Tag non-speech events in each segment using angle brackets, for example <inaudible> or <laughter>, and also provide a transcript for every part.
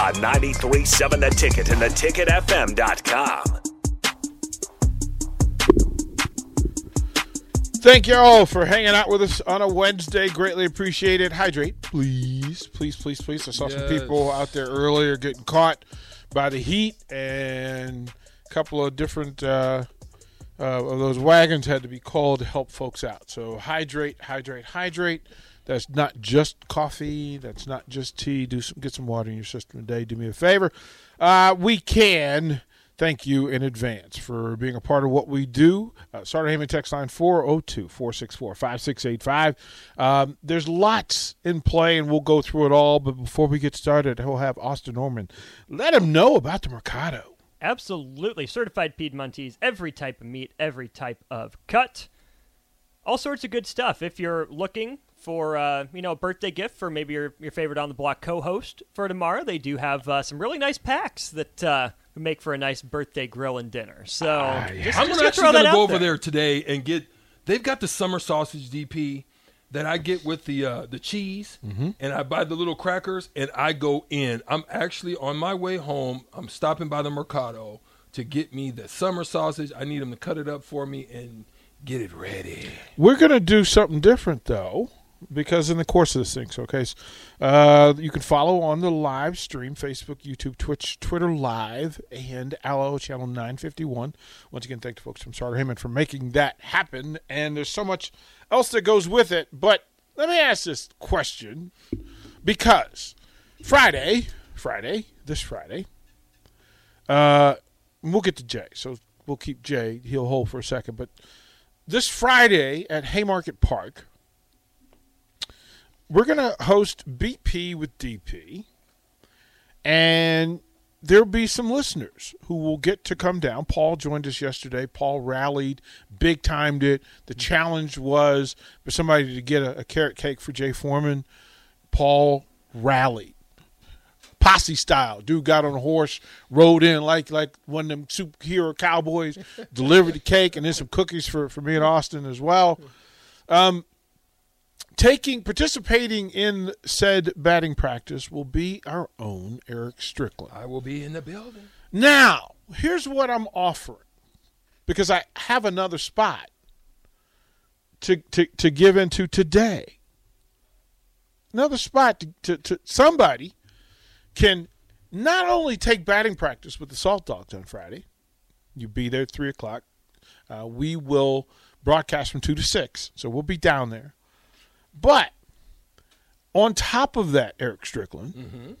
On 93.7 The Ticket and theticketfm.com. Thank you all for hanging out with us on a Wednesday. Greatly appreciate it. Hydrate, please, please, please, please. I saw some people out there earlier getting caught by the heat, and a couple of different uh, uh, of those wagons had to be called to help folks out. So hydrate, hydrate, hydrate. That's not just coffee. That's not just tea. Do some, get some water in your system today. Do me a favor. Uh, we can thank you in advance for being a part of what we do. Uh, Sartor Hamann text line 402 464 5685. Um, There's lots in play, and we'll go through it all. But before we get started, we'll have Austin Norman let him know about the Mercado. Absolutely. Certified Piedmontese, every type of meat, every type of cut. All sorts of good stuff. If you're looking for uh, you know a birthday gift for maybe your, your favorite on the block co-host for tomorrow, they do have uh, some really nice packs that uh, make for a nice birthday grill and dinner. So just, I'm just gonna actually gonna out go over there today and get. They've got the summer sausage DP that I get with the uh, the cheese, Mm-hmm. and I buy the little crackers, and I go in. I'm actually on my way home. I'm stopping by the Mercado to get me the summer sausage. I need them to cut it up for me and get it ready. We're going to do something different, though, because in the course of this thing, so, okay, so, uh, you can follow on the live stream Facebook, YouTube, Twitch, Twitter Live, and Allo Channel 951. Once again, thank the folks from Sartor Hamann for making that happen. And there's so much else that goes with it. But let me ask this question because Friday, Friday, this Friday, uh, we'll get to Jay. So we'll keep Jay. He'll hold for a second. But this Friday at Haymarket Park, we're going to host BP with DP, and there'll be some listeners who will get to come down. Paul joined us yesterday. Paul rallied, big timed it. The challenge was for somebody to get a, a carrot cake for Jay Foreman. Paul rallied posse style. Dude got on a horse, rode in like like one of them superhero cowboys, <laughs> delivered the cake and then some cookies for, for me and Austin as well. Um, taking participating in said batting practice will be our own Eric Strickland. I will be in the building. Now, here's what I'm offering because I have another spot to to, to give into today. Another spot to, to, to somebody can not only take batting practice with the Salt Dogs on Friday, you be there at 3 o'clock. Uh, we will broadcast from 2 to 6, so we'll be down there. But on top of that, Eric Strickland,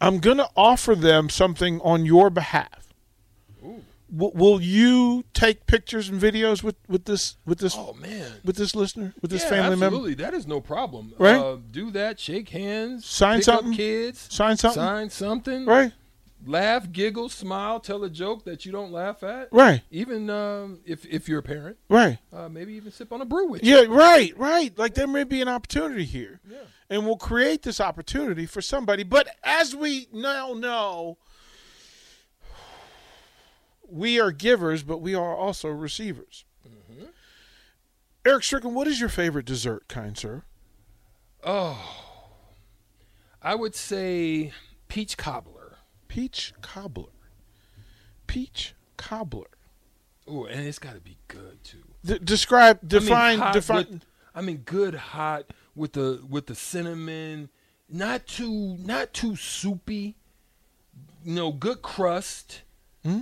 I'm going to offer them something on your behalf. W- will you take pictures and videos with, with this with this Oh man. with this listener with this yeah, family member? absolutely. That is no problem. Right? Uh, do that. Shake hands. Sign something? Up kids. Sign something? Sign something. Right, Laugh, giggle, smile, tell a joke that you don't laugh at. right, Even um, if if you're a parent, right. uh, maybe even sip on a brew with you. Yeah, right, right. Like there may be an opportunity here. Yeah. And we'll create this opportunity for somebody. But as we now know, we are givers, but we are also receivers. Eric Strickland, what is your favorite dessert, kind sir? Oh, I would say peach cobbler. Peach cobbler. Peach cobbler. Ooh, and it's got to be good too. D- describe, I mean, define, define. with- I mean, good hot with the with the cinnamon, not too not too soupy. You know, good crust. Hmm?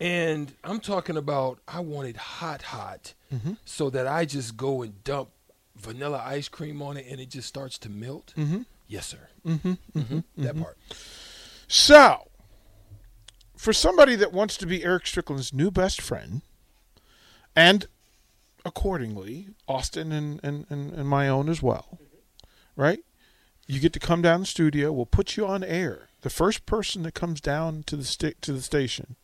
And I'm talking about I want it hot, hot, Mm-hmm. so that I just go and dump vanilla ice cream on it, and it just starts to melt. Mm-hmm. Yes, sir. Mm-hmm. That part. So, for somebody that wants to be Eric Strickland's new best friend, and accordingly, Austin and, and, and, and my own as well, mm-hmm. right? You get to come down the studio. We'll put you on air the first person that comes down to the sta- to the station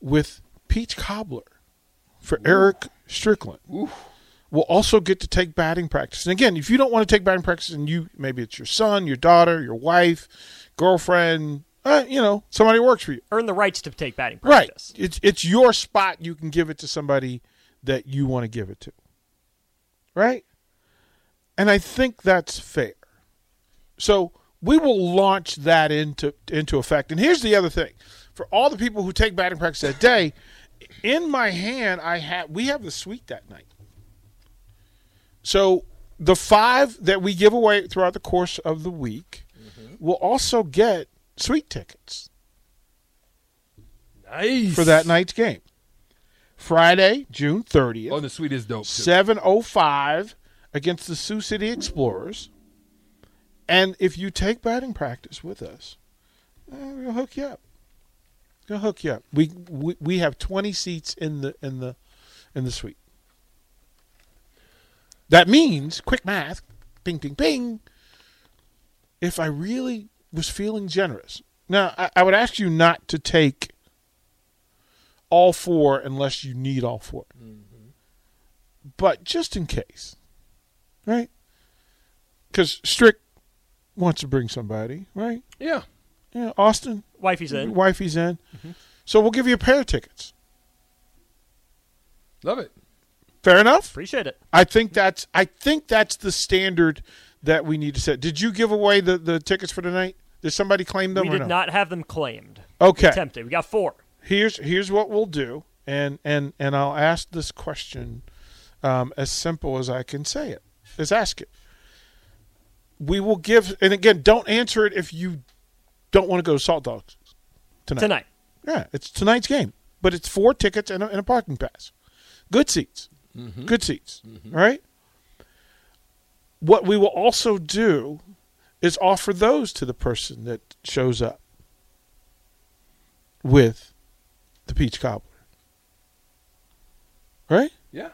with peach cobbler for Eric Strickland will also get to take batting practice. And again, if you don't want to take batting practice, and you maybe it's your son, your daughter, your wife, girlfriend, uh, you know, somebody works for you. Earn the rights to take batting practice. Right. It's it's your spot. You can give it to somebody that you want to give it to. Right? And I think that's fair. So we will launch that into into effect. And here's the other thing. For all the people who take batting practice that day, in my hand I have we have the suite that night. So the five that we give away throughout the course of the week will also get suite tickets Nice for that night's game. Friday, June 30th, Oh, the suite is dope too. 7:05 against the Sioux City Explorers. And if you take batting practice with us, eh, we'll hook you up. We'll hook you up. We, we we have 20 seats in the in the in the suite. That means quick math, ping ping ping. If I really was feeling generous, now I, I would ask you not to take all four unless you need all 4 mm-hmm. But just in case, right? Because Strick wants to bring somebody, right? Yeah. Yeah, Austin, Wifey's in. wifey's in. Mm-hmm. So we'll give you a pair of tickets. Love it. Fair enough. Appreciate it. I think that's I think that's the standard that we need to set. Did you give away the, the tickets for tonight? Did somebody claim them we or did no? not have them claimed. Okay. Attempted. We got four. here's here's what we'll do, and and and I'll ask this question um, as simple as I can say it. Is ask it. We will give, and again, don't answer it if you don't want to go to Salt Dogs tonight. Tonight. Yeah, it's tonight's game, but it's four tickets and a, and a parking pass. Good seats. Good seats. All right. What we will also do is offer those to the person that shows up with the peach cobbler. Right? Yeah.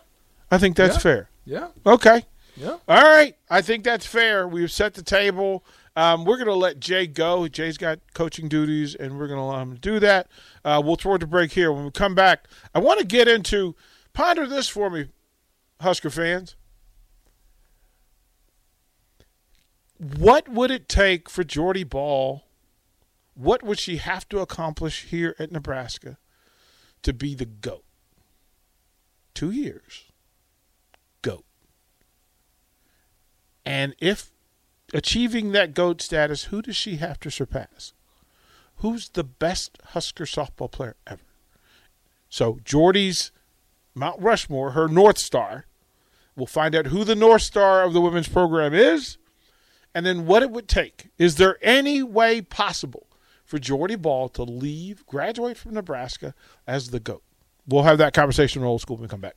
I think that's Yeah. fair. Yeah. Okay. Yeah. All right. I think that's fair. We've set the table. Um, we're going to let Jay go. Jay's got coaching duties, and we're going to allow him to do that. Uh, we'll throw the break here. When we come back, I want to get into ponder this for me, Husker fans. What would it take for Jordy Bahl? What would she have to accomplish here at Nebraska to be the GOAT? Two years. GOAT. And if achieving that GOAT status, who does she have to surpass? Who's the best Husker softball player ever? So Jordy's Mount Rushmore, her North Star. We'll find out who the North Star of the women's program is and then what it would take. Is there any way possible for Jordy Bahl to leave, graduate from Nebraska as the GOAT? We'll have that conversation in old school when we come back.